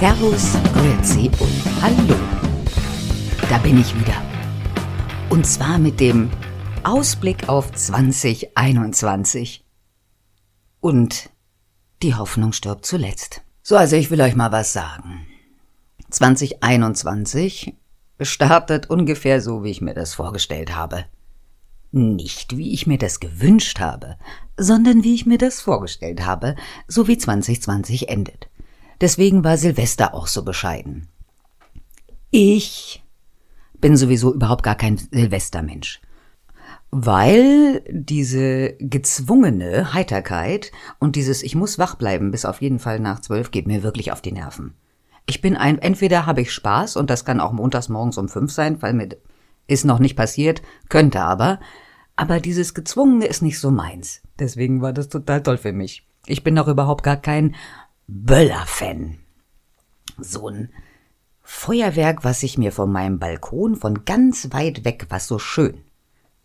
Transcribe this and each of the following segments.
Servus, Grüezi und Hallo. Da bin ich wieder. Und zwar mit dem Ausblick auf 2021. Und die Hoffnung stirbt zuletzt. So, also ich will euch mal was sagen. 2021 startet ungefähr so, wie ich mir das vorgestellt habe. Nicht wie ich mir das gewünscht habe, sondern wie ich mir das vorgestellt habe, so wie 2020 endet. Deswegen war Silvester auch so bescheiden. Ich bin sowieso überhaupt gar kein Silvestermensch. Weil diese gezwungene Heiterkeit und dieses Ich muss wach bleiben bis auf jeden Fall nach zwölf geht mir wirklich auf die Nerven. Ich bin ein, entweder habe ich Spaß und das kann auch montags morgens um fünf sein, weil mir ist noch nicht passiert, könnte aber. Aber dieses Gezwungene ist nicht so meins. Deswegen war das total toll für mich. Ich bin auch überhaupt gar kein Böller-Fan. So ein Feuerwerk, was ich mir von meinem Balkon von ganz weit weg, was so schön.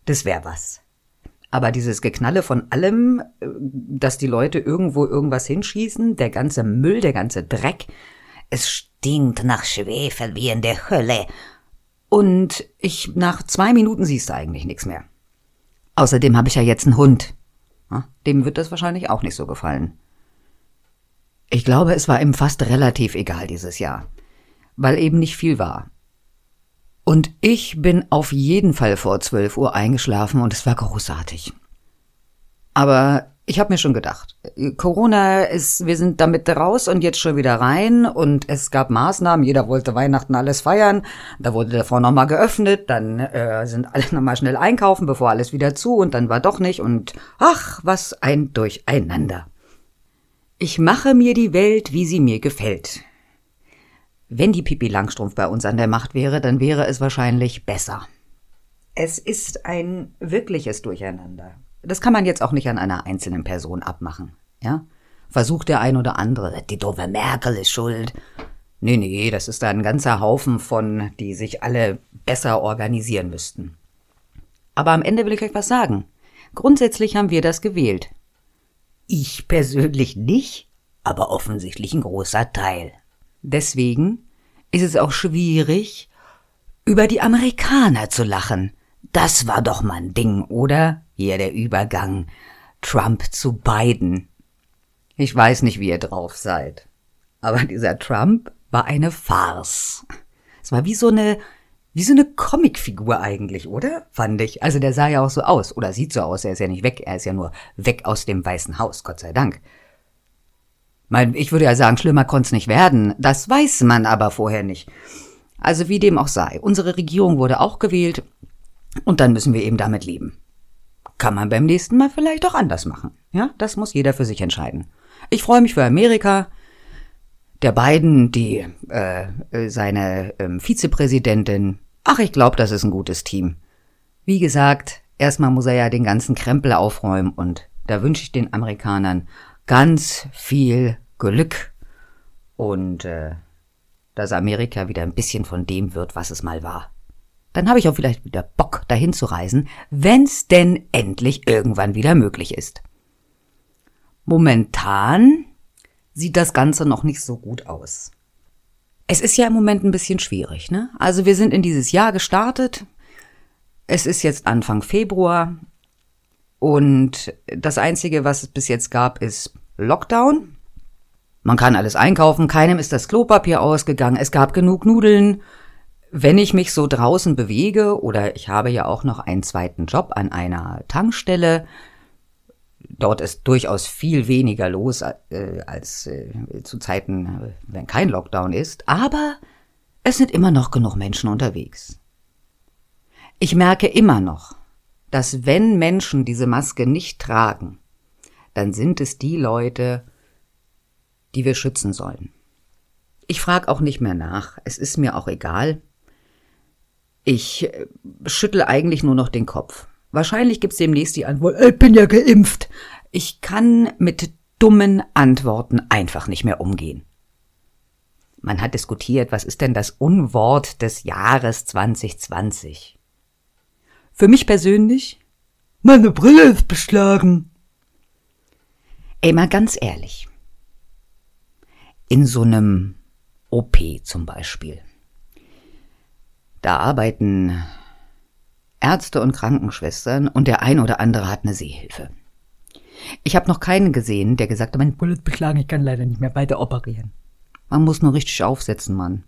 Das wär was. Aber dieses Geknalle von allem, äh, dass die Leute irgendwo irgendwas hinschießen, der ganze Müll, der ganze Dreck, es stinkt nach Schwefel wie in der Hölle. Und ich, nach zwei Minuten siehst du eigentlich nichts mehr. Außerdem habe ich ja jetzt einen Hund. Dem wird das wahrscheinlich auch nicht so gefallen. Ich glaube, es war ihm fast relativ egal dieses Jahr, weil eben nicht viel war. Und ich bin auf jeden Fall vor 12 Uhr eingeschlafen und es war großartig. Aber ich habe mir schon gedacht, Corona ist, wir sind damit raus und jetzt schon wieder rein und es gab Maßnahmen, jeder wollte Weihnachten alles feiern, da wurde davor nochmal geöffnet, dann äh, sind alle nochmal schnell einkaufen, bevor alles wieder zu und dann war doch nicht und ach, was ein Durcheinander. Ich mache mir die Welt, wie sie mir gefällt. Wenn die Pipi Langstrumpf bei uns an der Macht wäre, dann wäre es wahrscheinlich besser. Es ist ein wirkliches Durcheinander. Das kann man jetzt auch nicht an einer einzelnen Person abmachen, ja? Versucht der ein oder andere, die doofe Merkel ist schuld. Nee, nee, das ist da ein ganzer Haufen von, die sich alle besser organisieren müssten. Aber am Ende will ich euch was sagen. Grundsätzlich haben wir das gewählt. Ich persönlich nicht, aber offensichtlich ein großer Teil. Deswegen ist es auch schwierig, über die Amerikaner zu lachen. Das war doch mal ein Ding, oder? Hier der Übergang. Trump zu Biden. Ich weiß nicht, wie ihr drauf seid. Aber dieser Trump war eine Farce. Es war wie so eine, wie so eine Comicfigur eigentlich, oder? Fand ich. Also der sah ja auch so aus. Oder sieht so aus. Er ist ja nicht weg. Er ist ja nur weg aus dem Weißen Haus. Gott sei Dank. Ich würde ja sagen, schlimmer konnte es nicht werden. Das weiß man aber vorher nicht. Also wie dem auch sei. Unsere Regierung wurde auch gewählt. Und dann müssen wir eben damit leben. Kann man beim nächsten Mal vielleicht auch anders machen. Ja, das muss jeder für sich entscheiden. Ich freue mich für Amerika. Der Biden, die äh, seine ähm, Vizepräsidentin. Ach, ich glaube, das ist ein gutes Team. Wie gesagt, erstmal muss er ja den ganzen Krempel aufräumen und da wünsche ich den Amerikanern ganz viel Glück und äh, dass Amerika wieder ein bisschen von dem wird, was es mal war. Dann habe ich auch vielleicht wieder Bock, dahin zu reisen, wenn's denn endlich irgendwann wieder möglich ist. Momentan sieht das Ganze noch nicht so gut aus. Es ist ja im Moment ein bisschen schwierig, ne? Also wir sind in dieses Jahr gestartet. Es ist jetzt Anfang Februar. Und das Einzige, was es bis jetzt gab, ist Lockdown. Man kann alles einkaufen, keinem ist das Klopapier ausgegangen, es gab genug Nudeln wenn ich mich so draußen bewege oder ich habe ja auch noch einen zweiten Job an einer Tankstelle, dort ist durchaus viel weniger los äh, als äh, zu Zeiten, wenn kein Lockdown ist, aber es sind immer noch genug Menschen unterwegs. Ich merke immer noch, dass wenn Menschen diese Maske nicht tragen, dann sind es die Leute, die wir schützen sollen. Ich frage auch nicht mehr nach, es ist mir auch egal, ich äh, schüttel eigentlich nur noch den Kopf. Wahrscheinlich gibt's demnächst die Antwort, ich bin ja geimpft. Ich kann mit dummen Antworten einfach nicht mehr umgehen. Man hat diskutiert, was ist denn das Unwort des Jahres 2020? Für mich persönlich? Meine Brille ist beschlagen. Ey, mal ganz ehrlich. In so einem OP zum Beispiel. Da arbeiten Ärzte und Krankenschwestern und der ein oder andere hat eine Sehhilfe. Ich habe noch keinen gesehen, der gesagt hat, mein Bullet beschlagen, ich kann leider nicht mehr weiter operieren. Man muss nur richtig aufsetzen, Mann.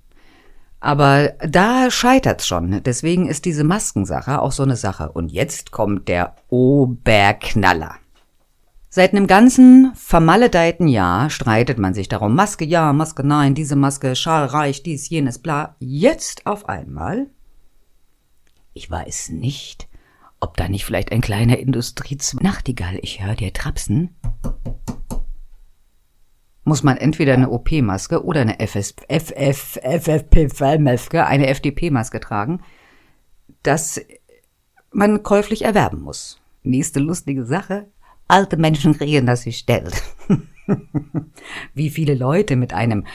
Aber da scheitert's schon. Deswegen ist diese Maskensache auch so eine Sache. Und jetzt kommt der Oberknaller. Seit einem ganzen vermaledeiten Jahr streitet man sich darum, Maske ja, Maske nein, diese Maske, Schal reicht, dies, jenes, bla. Jetzt auf einmal, ich weiß nicht, ob da nicht vielleicht ein kleiner Industriezweig, Nachtigall, ich höre dir trapsen, muss man entweder eine OP-Maske oder eine FS, FF, FFP2-Maske, eine FDP-Maske tragen, das man käuflich erwerben muss. Nächste lustige Sache, alte Menschen kriegen das gestellt. Wie viele Leute mit einem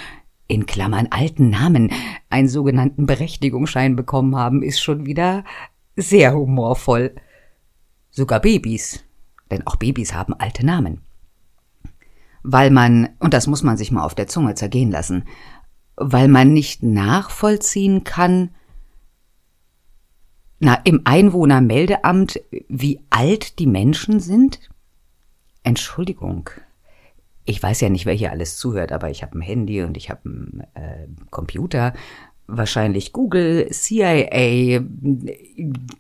in Klammern alten Namen einen sogenannten Berechtigungsschein bekommen haben, ist schon wieder sehr humorvoll. Sogar Babys, denn auch Babys haben alte Namen weil man, und das muss man sich mal auf der Zunge zergehen lassen, weil man nicht nachvollziehen kann, na, im Einwohnermeldeamt, wie alt die Menschen sind? Entschuldigung. Ich weiß ja nicht, wer hier alles zuhört, aber ich habe ein Handy und ich habe einen äh, Computer wahrscheinlich Google, CIA,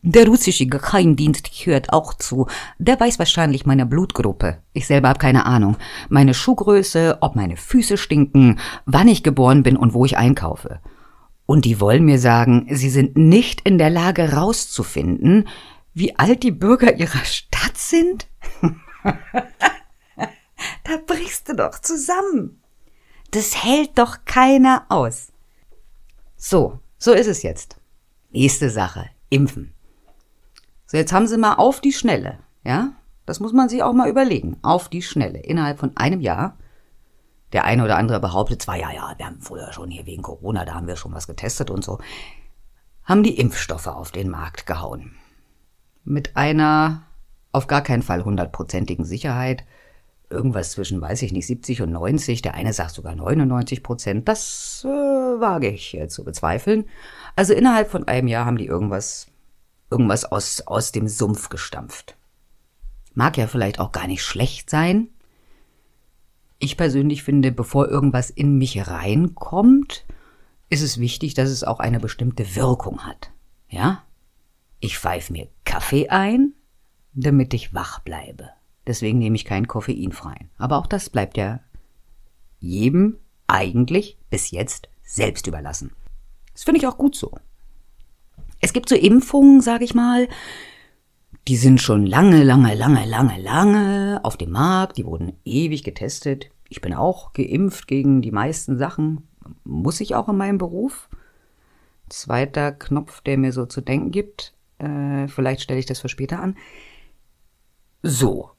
der russische Geheimdienst hört auch zu. Der weiß wahrscheinlich meine Blutgruppe. Ich selber habe keine Ahnung. Meine Schuhgröße, ob meine Füße stinken, wann ich geboren bin und wo ich einkaufe. Und die wollen mir sagen, sie sind nicht in der Lage rauszufinden, wie alt die Bürger ihrer Stadt sind? da brichst du doch zusammen. Das hält doch keiner aus. So, so ist es jetzt. Nächste Sache, impfen. So, jetzt haben sie mal auf die Schnelle, ja? Das muss man sich auch mal überlegen. Auf die Schnelle. Innerhalb von einem Jahr. Der eine oder andere behauptet zwar, ja, ja, wir haben früher schon hier wegen Corona, da haben wir schon was getestet und so. Haben die Impfstoffe auf den Markt gehauen. Mit einer auf gar keinen Fall hundertprozentigen Sicherheit irgendwas zwischen, weiß ich nicht, 70 und 90. Der eine sagt sogar 99 Prozent. Das äh, wage ich äh, zu bezweifeln. Also innerhalb von einem Jahr haben die irgendwas, irgendwas aus, aus dem Sumpf gestampft. Mag ja vielleicht auch gar nicht schlecht sein. Ich persönlich finde, bevor irgendwas in mich reinkommt, ist es wichtig, dass es auch eine bestimmte Wirkung hat. Ja? Ich pfeife mir Kaffee ein, damit ich wach bleibe. Deswegen nehme ich keinen koffeinfreien. Aber auch das bleibt ja jedem eigentlich bis jetzt selbst überlassen. Das finde ich auch gut so. Es gibt so Impfungen, sage ich mal, die sind schon lange, lange, lange, lange, lange auf dem Markt. Die wurden ewig getestet. Ich bin auch geimpft gegen die meisten Sachen. Muss ich auch in meinem Beruf. Zweiter Knopf, der mir so zu denken gibt. Äh, vielleicht stelle ich das für später an. So,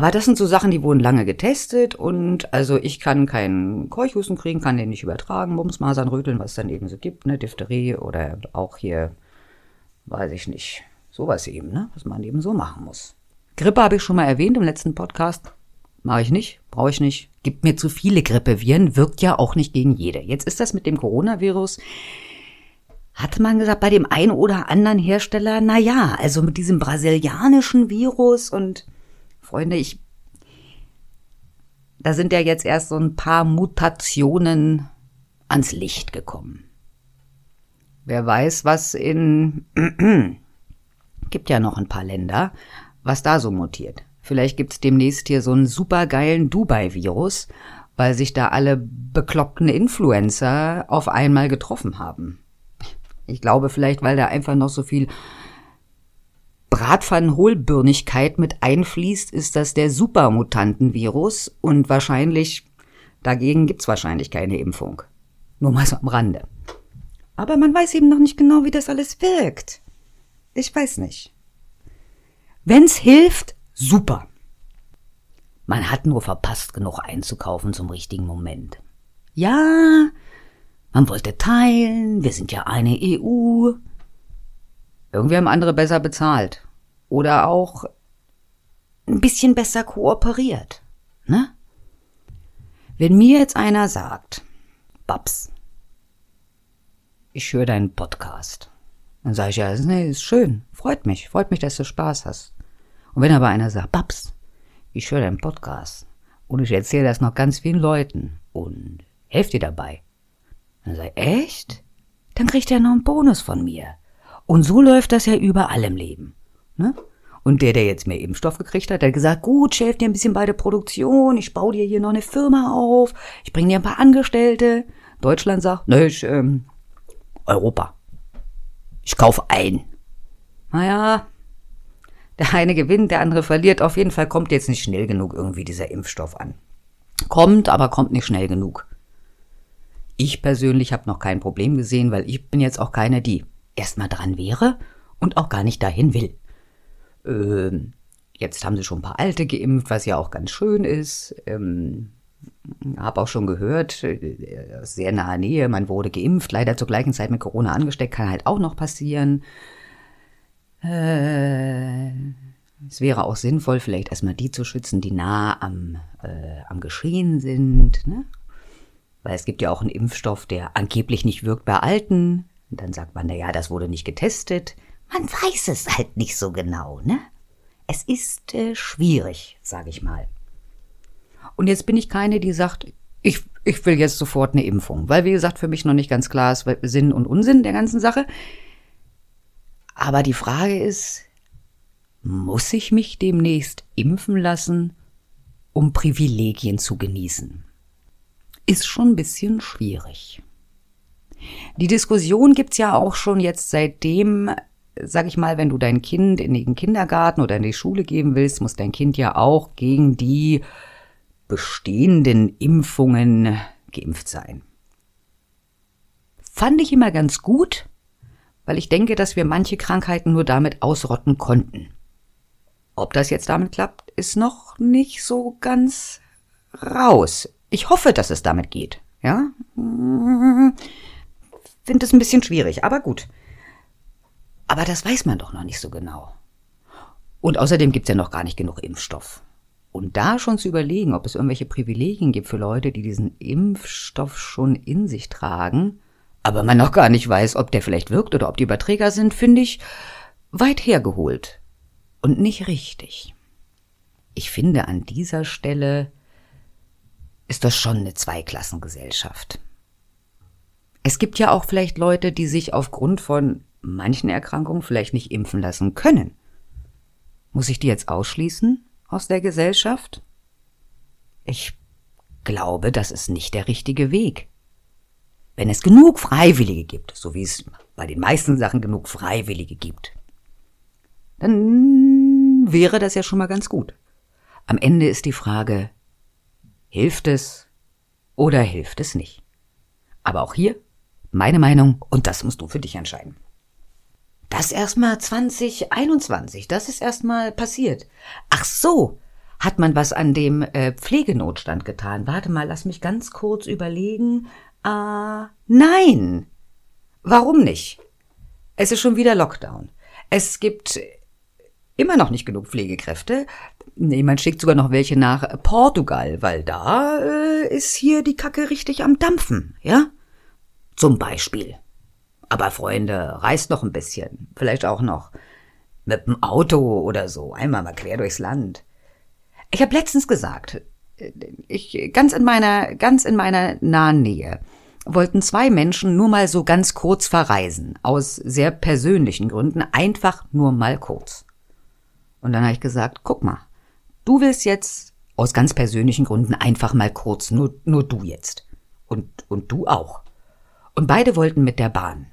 aber das sind so Sachen, die wurden lange getestet und also ich kann keinen Keuchhusten kriegen, kann den nicht übertragen, Mumsmasern, Röteln, was es dann eben so gibt, ne, Diphtherie oder auch hier, weiß ich nicht, sowas eben, ne, was man eben so machen muss. Grippe habe ich schon mal erwähnt im letzten Podcast. Mache ich nicht, brauche ich nicht. Gibt mir zu viele Grippeviren, wirkt ja auch nicht gegen jede. Jetzt ist das mit dem Coronavirus. Hatte man gesagt, bei dem einen oder anderen Hersteller, na ja, also mit diesem brasilianischen Virus und Freunde, ich, da sind ja jetzt erst so ein paar Mutationen ans Licht gekommen. Wer weiß, was in, gibt ja noch ein paar Länder, was da so mutiert. Vielleicht gibt's demnächst hier so einen supergeilen Dubai-Virus, weil sich da alle bekloppten Influencer auf einmal getroffen haben. Ich glaube vielleicht, weil da einfach noch so viel Bratpfannenhohlbirnigkeit mit einfließt, ist das der Supermutantenvirus und wahrscheinlich, dagegen gibt's wahrscheinlich keine Impfung. Nur mal so am Rande. Aber man weiß eben noch nicht genau, wie das alles wirkt. Ich weiß nicht. Wenn's hilft, super. Man hat nur verpasst, genug einzukaufen zum richtigen Moment. Ja, man wollte teilen, wir sind ja eine EU. Irgendwie haben andere besser bezahlt. Oder auch ein bisschen besser kooperiert. Ne? Wenn mir jetzt einer sagt, Babs, ich höre deinen Podcast. Dann sage ich, ja, nee, ist schön, freut mich, freut mich, dass du Spaß hast. Und wenn aber einer sagt, Babs, ich höre deinen Podcast und ich erzähle das noch ganz vielen Leuten und helfe dir dabei, dann sage ich, echt? Dann kriegt er noch einen Bonus von mir. Und so läuft das ja überall im Leben. Ne? Und der, der jetzt mehr Impfstoff gekriegt hat, der hat gesagt, gut, ich helfe dir ein bisschen bei der Produktion, ich baue dir hier noch eine Firma auf, ich bringe dir ein paar Angestellte. Deutschland sagt, ne, ich, ähm, Europa. Ich kaufe ein. Naja, der eine gewinnt, der andere verliert. Auf jeden Fall kommt jetzt nicht schnell genug irgendwie dieser Impfstoff an. Kommt, aber kommt nicht schnell genug. Ich persönlich habe noch kein Problem gesehen, weil ich bin jetzt auch keine, die erstmal dran wäre und auch gar nicht dahin will. Ähm, jetzt haben sie schon ein paar Alte geimpft, was ja auch ganz schön ist. Ähm, habe auch schon gehört, äh, sehr nahe Nähe, man wurde geimpft, leider zur gleichen Zeit mit Corona angesteckt, kann halt auch noch passieren. Äh, es wäre auch sinnvoll, vielleicht erstmal die zu schützen, die nah am, äh, am Geschehen sind. Ne? Weil es gibt ja auch einen Impfstoff, der angeblich nicht wirkt bei Alten. Und dann sagt man, na ja, das wurde nicht getestet. Man weiß es halt nicht so genau, ne? Es ist äh, schwierig, sage ich mal. Und jetzt bin ich keine, die sagt, ich, ich will jetzt sofort eine Impfung, weil wie gesagt, für mich noch nicht ganz klar ist Sinn und Unsinn der ganzen Sache. Aber die Frage ist, muss ich mich demnächst impfen lassen, um Privilegien zu genießen? Ist schon ein bisschen schwierig. Die Diskussion gibt's ja auch schon jetzt seitdem sag ich mal, wenn du dein Kind in den Kindergarten oder in die Schule geben willst, muss dein Kind ja auch gegen die bestehenden Impfungen geimpft sein. Fand ich immer ganz gut, weil ich denke, dass wir manche Krankheiten nur damit ausrotten konnten. Ob das jetzt damit klappt, ist noch nicht so ganz raus. Ich hoffe, dass es damit geht. Ja? Finde es ein bisschen schwierig, aber gut. Aber das weiß man doch noch nicht so genau. Und außerdem gibt's ja noch gar nicht genug Impfstoff. Und da schon zu überlegen, ob es irgendwelche Privilegien gibt für Leute, die diesen Impfstoff schon in sich tragen, aber man noch gar nicht weiß, ob der vielleicht wirkt oder ob die Überträger sind, finde ich weit hergeholt und nicht richtig. Ich finde, an dieser Stelle ist das schon eine Zweiklassengesellschaft. Es gibt ja auch vielleicht Leute, die sich aufgrund von manchen Erkrankungen vielleicht nicht impfen lassen können. Muss ich die jetzt ausschließen aus der Gesellschaft? Ich glaube, das ist nicht der richtige Weg. Wenn es genug Freiwillige gibt, so wie es bei den meisten Sachen genug Freiwillige gibt, dann wäre das ja schon mal ganz gut. Am Ende ist die Frage, hilft es oder hilft es nicht? Aber auch hier meine Meinung und das musst du für dich entscheiden. Das erstmal 2021, das ist erstmal passiert. Ach so, hat man was an dem äh, Pflegenotstand getan? Warte mal, lass mich ganz kurz überlegen. Äh, nein. Warum nicht? Es ist schon wieder Lockdown. Es gibt immer noch nicht genug Pflegekräfte. Nee, man schickt sogar noch welche nach Portugal, weil da äh, ist hier die Kacke richtig am Dampfen, ja? Zum Beispiel. Aber Freunde, reist noch ein bisschen. Vielleicht auch noch mit dem Auto oder so. Einmal mal quer durchs Land. Ich habe letztens gesagt, ich, ganz in meiner, ganz in meiner nahen Nähe wollten zwei Menschen nur mal so ganz kurz verreisen. Aus sehr persönlichen Gründen. Einfach nur mal kurz. Und dann habe ich gesagt, guck mal, du willst jetzt aus ganz persönlichen Gründen einfach mal kurz, nur, nur du jetzt. Und, und du auch. Und beide wollten mit der Bahn.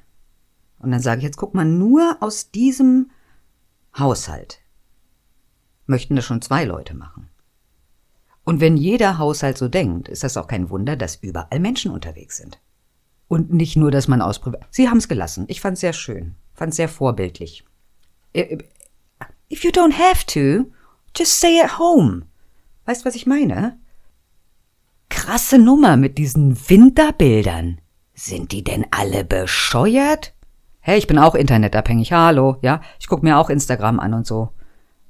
Und dann sage ich jetzt, guck mal, nur aus diesem Haushalt möchten das schon zwei Leute machen. Und wenn jeder Haushalt so denkt, ist das auch kein Wunder, dass überall Menschen unterwegs sind. Und nicht nur, dass man ausprobiert. Sie haben es gelassen. Ich fand es sehr schön. Fand es sehr vorbildlich. If you don't have to, just stay at home. Weißt, was ich meine? Krasse Nummer mit diesen Winterbildern. Sind die denn alle bescheuert? Hey, ich bin auch internetabhängig. Hallo, ja. Ich gucke mir auch Instagram an und so.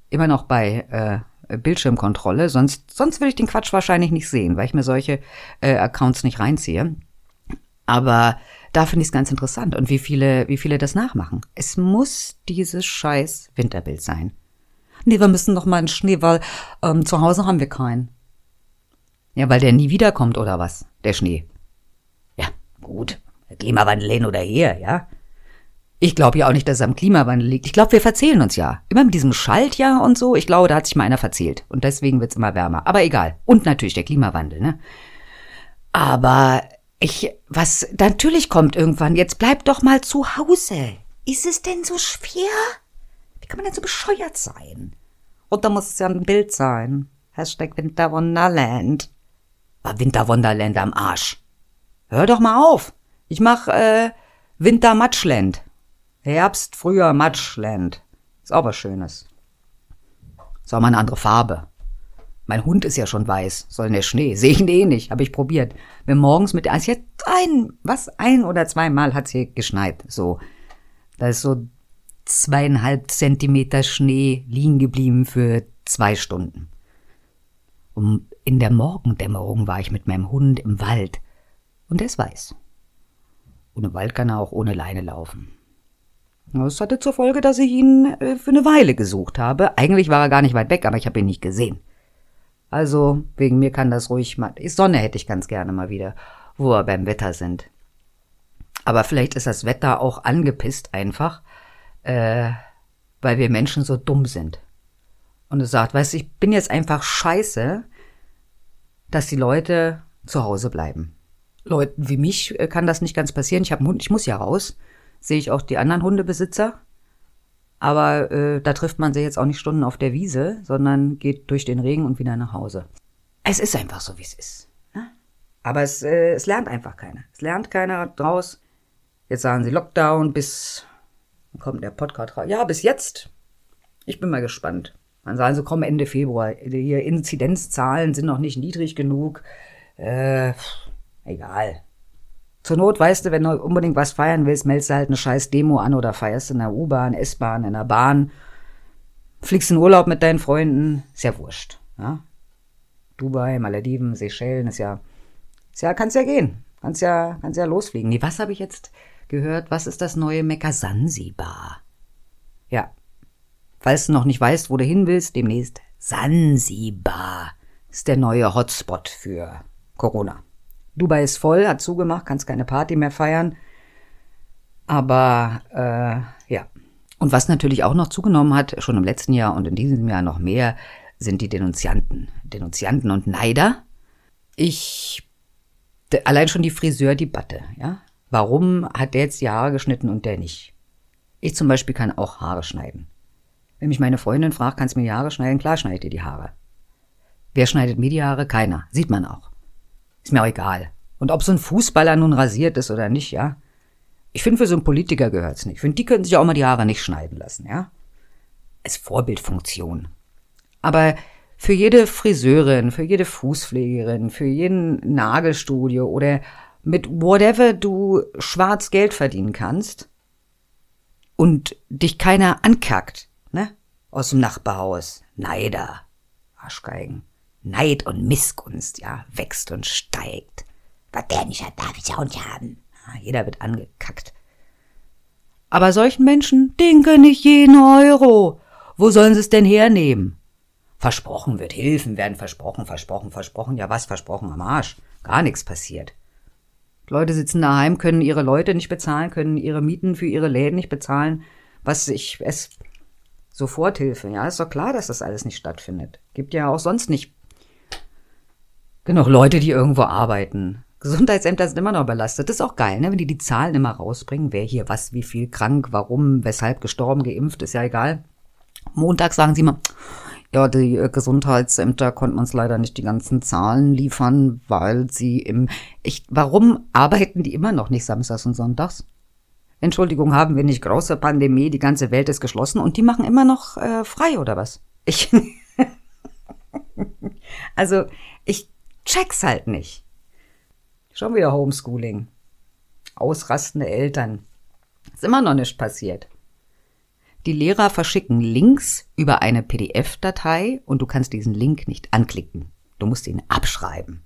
Immer noch bei äh, Bildschirmkontrolle. Sonst, sonst würde ich den Quatsch wahrscheinlich nicht sehen, weil ich mir solche äh, Accounts nicht reinziehe. Aber da finde ich es ganz interessant. Und wie viele, wie viele das nachmachen. Es muss dieses scheiß Winterbild sein. Nee, wir müssen noch mal einen Schnee, weil ähm, zu Hause haben wir keinen. Ja, weil der nie wiederkommt, oder was? Der Schnee. Gut. Klimawandel hin oder her, ja. Ich glaube ja auch nicht, dass es am Klimawandel liegt. Ich glaube, wir verzählen uns ja. Immer mit diesem Schaltjahr und so. Ich glaube, da hat sich mal einer verzählt. Und deswegen wird's immer wärmer. Aber egal. Und natürlich der Klimawandel, ne? Aber ich, was, natürlich kommt irgendwann. Jetzt bleib doch mal zu Hause. Ist es denn so schwer? Wie kann man denn so bescheuert sein? Und da muss es ja ein Bild sein. Hashtag Winterwonderland. War Winterwonderland am Arsch. Hör doch mal auf. Ich mach, äh, Wintermatschland. Herbst, Frühjahr, Matschland. Ist auch was Schönes. Ist auch mal eine andere Farbe. Mein Hund ist ja schon weiß. Soll der Schnee? Sehe ich ihn eh nicht. Habe ich probiert. Wenn morgens mit, also jetzt ein, was, ein oder zweimal hat's hier geschneit. So. Da ist so zweieinhalb Zentimeter Schnee liegen geblieben für zwei Stunden. Und in der Morgendämmerung war ich mit meinem Hund im Wald. Und er ist weiß. Im Wald kann er auch ohne Leine laufen. Das hatte zur Folge, dass ich ihn äh, für eine Weile gesucht habe. Eigentlich war er gar nicht weit weg, aber ich habe ihn nicht gesehen. Also, wegen mir kann das ruhig mal. Sonne hätte ich ganz gerne mal wieder, wo wir beim Wetter sind. Aber vielleicht ist das Wetter auch angepisst einfach, äh, weil wir Menschen so dumm sind. Und es sagt, weißt du, ich bin jetzt einfach scheiße, dass die Leute zu Hause bleiben. Leuten wie mich äh, kann das nicht ganz passieren. Ich habe Hund, ich muss ja raus sehe ich auch die anderen Hundebesitzer. Aber äh, da trifft man sich jetzt auch nicht Stunden auf der Wiese, sondern geht durch den Regen und wieder nach Hause. Es ist einfach so, wie es ist. Ne? Aber es, äh, es lernt einfach keiner. Es lernt keiner draus. Jetzt sagen sie Lockdown bis, wann kommt der Podcast raus? Ja, bis jetzt. Ich bin mal gespannt. Dann sagen sie, komm Ende Februar. Die Inzidenzzahlen sind noch nicht niedrig genug. Äh, egal. Zur Not, weißt du, wenn du unbedingt was feiern willst, meldest du halt eine scheiß Demo an oder feierst in der U-Bahn, S-Bahn, in der Bahn, fliegst in Urlaub mit deinen Freunden, ist ja wurscht. Ja? Dubai, Malediven, Seychellen, ist ja, ist ja, kannst ja gehen. Kannst ja, kannst ja losfliegen. Nee, was habe ich jetzt gehört? Was ist das neue Mekka Sansibar? Ja. Falls du noch nicht weißt, wo du hin willst, demnächst Sansibar ist der neue Hotspot für Corona. Dubai ist voll, hat zugemacht, kannst keine Party mehr feiern. Aber äh, ja. Und was natürlich auch noch zugenommen hat, schon im letzten Jahr und in diesem Jahr noch mehr, sind die Denunzianten. Denunzianten und Neider. Ich, allein schon die Friseurdebatte, ja. Warum hat der jetzt die Haare geschnitten und der nicht? Ich zum Beispiel kann auch Haare schneiden. Wenn mich meine Freundin fragt, kannst du mir die Haare schneiden? Klar schneidet ihr die Haare. Wer schneidet mir die Haare? Keiner. Sieht man auch. Ist mir auch egal. Und ob so ein Fußballer nun rasiert ist oder nicht, ja. Ich finde, für so einen Politiker gehört's nicht. Ich finde, die könnten sich auch mal die Haare nicht schneiden lassen, ja. Als Vorbildfunktion. Aber für jede Friseurin, für jede Fußpflegerin, für jeden Nagelstudio oder mit whatever du schwarz Geld verdienen kannst und dich keiner ankackt, ne? Aus dem Nachbarhaus. Neider. Arschgeigen. Neid und Missgunst, ja, wächst und steigt. Was der nicht hat, darf ich auch nicht haben. Ja, jeder wird angekackt. Aber solchen Menschen, gönne ich jeden Euro. Wo sollen sie es denn hernehmen? Versprochen wird, Hilfen werden versprochen, versprochen, versprochen. Ja, was versprochen am Arsch? Gar nichts passiert. Leute sitzen daheim, können ihre Leute nicht bezahlen, können ihre Mieten für ihre Läden nicht bezahlen. Was ich, es, Soforthilfe, ja, ist doch klar, dass das alles nicht stattfindet. Gibt ja auch sonst nicht Genug Leute, die irgendwo arbeiten. Gesundheitsämter sind immer noch überlastet. Das ist auch geil, ne? wenn die die Zahlen immer rausbringen, wer hier was, wie viel krank, warum, weshalb gestorben, geimpft, ist ja egal. Montag sagen sie mal, ja, die äh, Gesundheitsämter konnten uns leider nicht die ganzen Zahlen liefern, weil sie im... Ich, warum arbeiten die immer noch nicht samstags und sonntags? Entschuldigung, haben wir nicht große Pandemie, die ganze Welt ist geschlossen und die machen immer noch äh, frei oder was? Ich... also, ich check's halt nicht. Schon wieder Homeschooling. Ausrastende Eltern. Ist immer noch nicht passiert. Die Lehrer verschicken Links über eine PDF-Datei und du kannst diesen Link nicht anklicken. Du musst ihn abschreiben.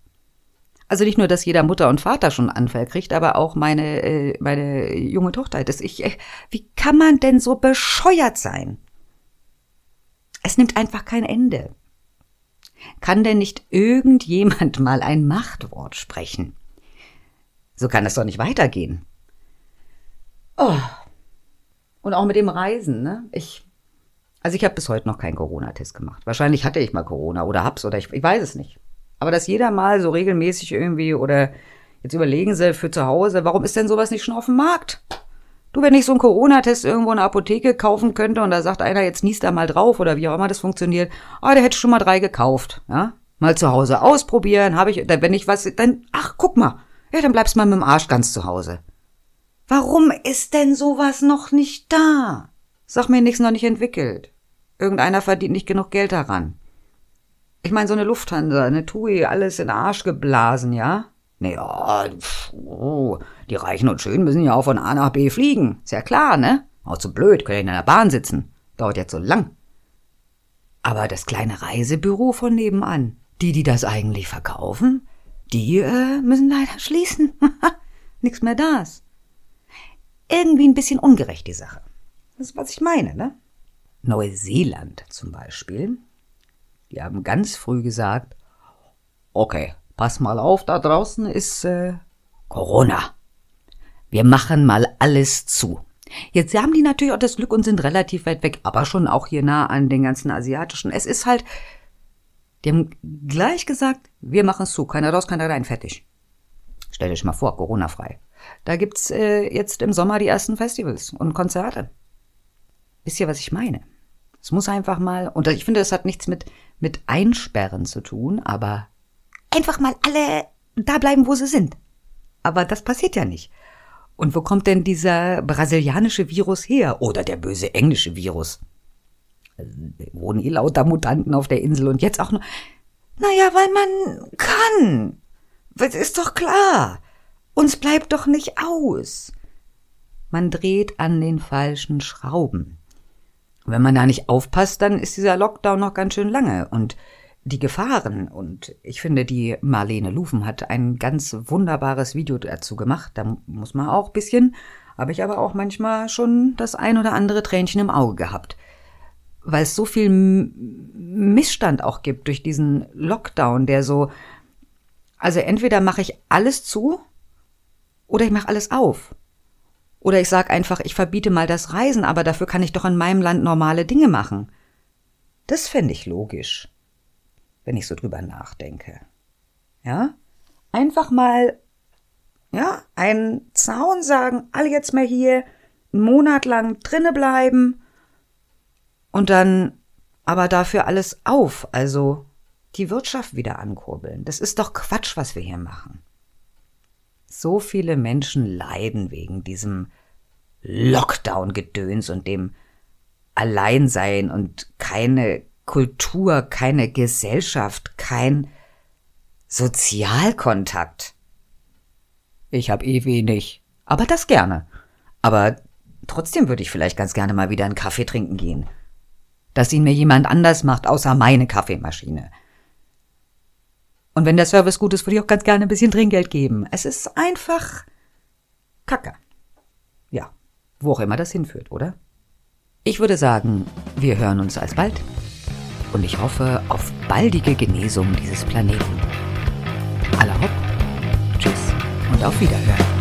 Also nicht nur, dass jeder Mutter und Vater schon einen Anfall kriegt, aber auch meine, äh, meine junge Tochter. Das ich, äh, wie kann man denn so bescheuert sein? Es nimmt einfach kein Ende. Kann denn nicht irgendjemand mal ein Machtwort sprechen? So kann es doch nicht weitergehen. Oh. Und auch mit dem Reisen, ne? Ich, also ich habe bis heute noch keinen Corona-Test gemacht. Wahrscheinlich hatte ich mal Corona oder hab's oder ich, ich weiß es nicht. Aber dass jeder mal so regelmäßig irgendwie oder jetzt überlegen sie für zu Hause, warum ist denn sowas nicht schon auf dem Markt? Du, wenn ich so einen Corona-Test irgendwo in der Apotheke kaufen könnte und da sagt einer, jetzt niest da mal drauf oder wie auch immer das funktioniert, ah, der hätte schon mal drei gekauft, ja? Mal zu Hause ausprobieren, habe ich, wenn ich was, dann, ach, guck mal, ja, dann bleibst mal mit dem Arsch ganz zu Hause. Warum ist denn sowas noch nicht da? Sag mir nichts noch nicht entwickelt. Irgendeiner verdient nicht genug Geld daran. Ich meine, so eine Lufthansa, eine TUI, alles in den Arsch geblasen, ja? Naja, oh, die Reichen und Schönen müssen ja auch von A nach B fliegen. Ist ja klar, ne? Auch zu blöd, können ja in einer Bahn sitzen. Dauert jetzt so lang. Aber das kleine Reisebüro von nebenan, die, die das eigentlich verkaufen, die äh, müssen leider schließen. Nix mehr da ist. Irgendwie ein bisschen ungerecht die Sache. Das ist, was ich meine, ne? Neuseeland zum Beispiel, die haben ganz früh gesagt, okay, pass mal auf, da draußen ist äh, Corona. Wir machen mal alles zu. Jetzt haben die natürlich auch das Glück und sind relativ weit weg, aber schon auch hier nah an den ganzen asiatischen. Es ist halt, die haben gleich gesagt, wir machen es zu, keiner raus, keiner rein, fertig. Stell dir mal vor, Corona-frei. Da gibt's äh, jetzt im Sommer die ersten Festivals und Konzerte. Wisst ihr, was ich meine? Es muss einfach mal, und ich finde, das hat nichts mit, mit Einsperren zu tun, aber einfach mal alle da bleiben, wo sie sind. Aber das passiert ja nicht. Und wo kommt denn dieser brasilianische Virus her? Oder der böse englische Virus? Also, wohnen eh lauter Mutanten auf der Insel und jetzt auch noch. Naja, weil man kann. Das ist doch klar. Uns bleibt doch nicht aus. Man dreht an den falschen Schrauben. Wenn man da nicht aufpasst, dann ist dieser Lockdown noch ganz schön lange und die Gefahren. Und ich finde, die Marlene Lufen hat ein ganz wunderbares Video dazu gemacht. Da muss man auch bisschen, habe ich aber auch manchmal schon das ein oder andere Tränchen im Auge gehabt. Weil es so viel Missstand auch gibt durch diesen Lockdown, der so, also entweder mache ich alles zu oder ich mache alles auf. Oder ich sage einfach, ich verbiete mal das Reisen, aber dafür kann ich doch in meinem Land normale Dinge machen. Das fände ich logisch, wenn ich so drüber nachdenke. Ja? Einfach mal, ja, einen Zaun sagen, alle jetzt mal hier einen Monat lang drinne bleiben und dann aber dafür alles auf, also die Wirtschaft wieder ankurbeln. Das ist doch Quatsch, was wir hier machen. So viele Menschen leiden wegen diesem Lockdown-Gedöns und dem Alleinsein und keine Kultur, keine Gesellschaft, kein Sozialkontakt. Ich hab eh wenig, aber das gerne. Aber trotzdem würde ich vielleicht ganz gerne mal wieder einen Kaffee trinken gehen. Dass ihn mir jemand anders macht, außer meine Kaffeemaschine. Und wenn der Service gut ist, würde ich auch ganz gerne ein bisschen Trinkgeld geben. Es ist einfach Kacke. Ja, wo auch immer das hinführt, oder? Ich würde sagen, wir hören uns alsbald und ich hoffe auf baldige Genesung dieses Planeten. Aller Hopp, tschüss und auf Wiederhören.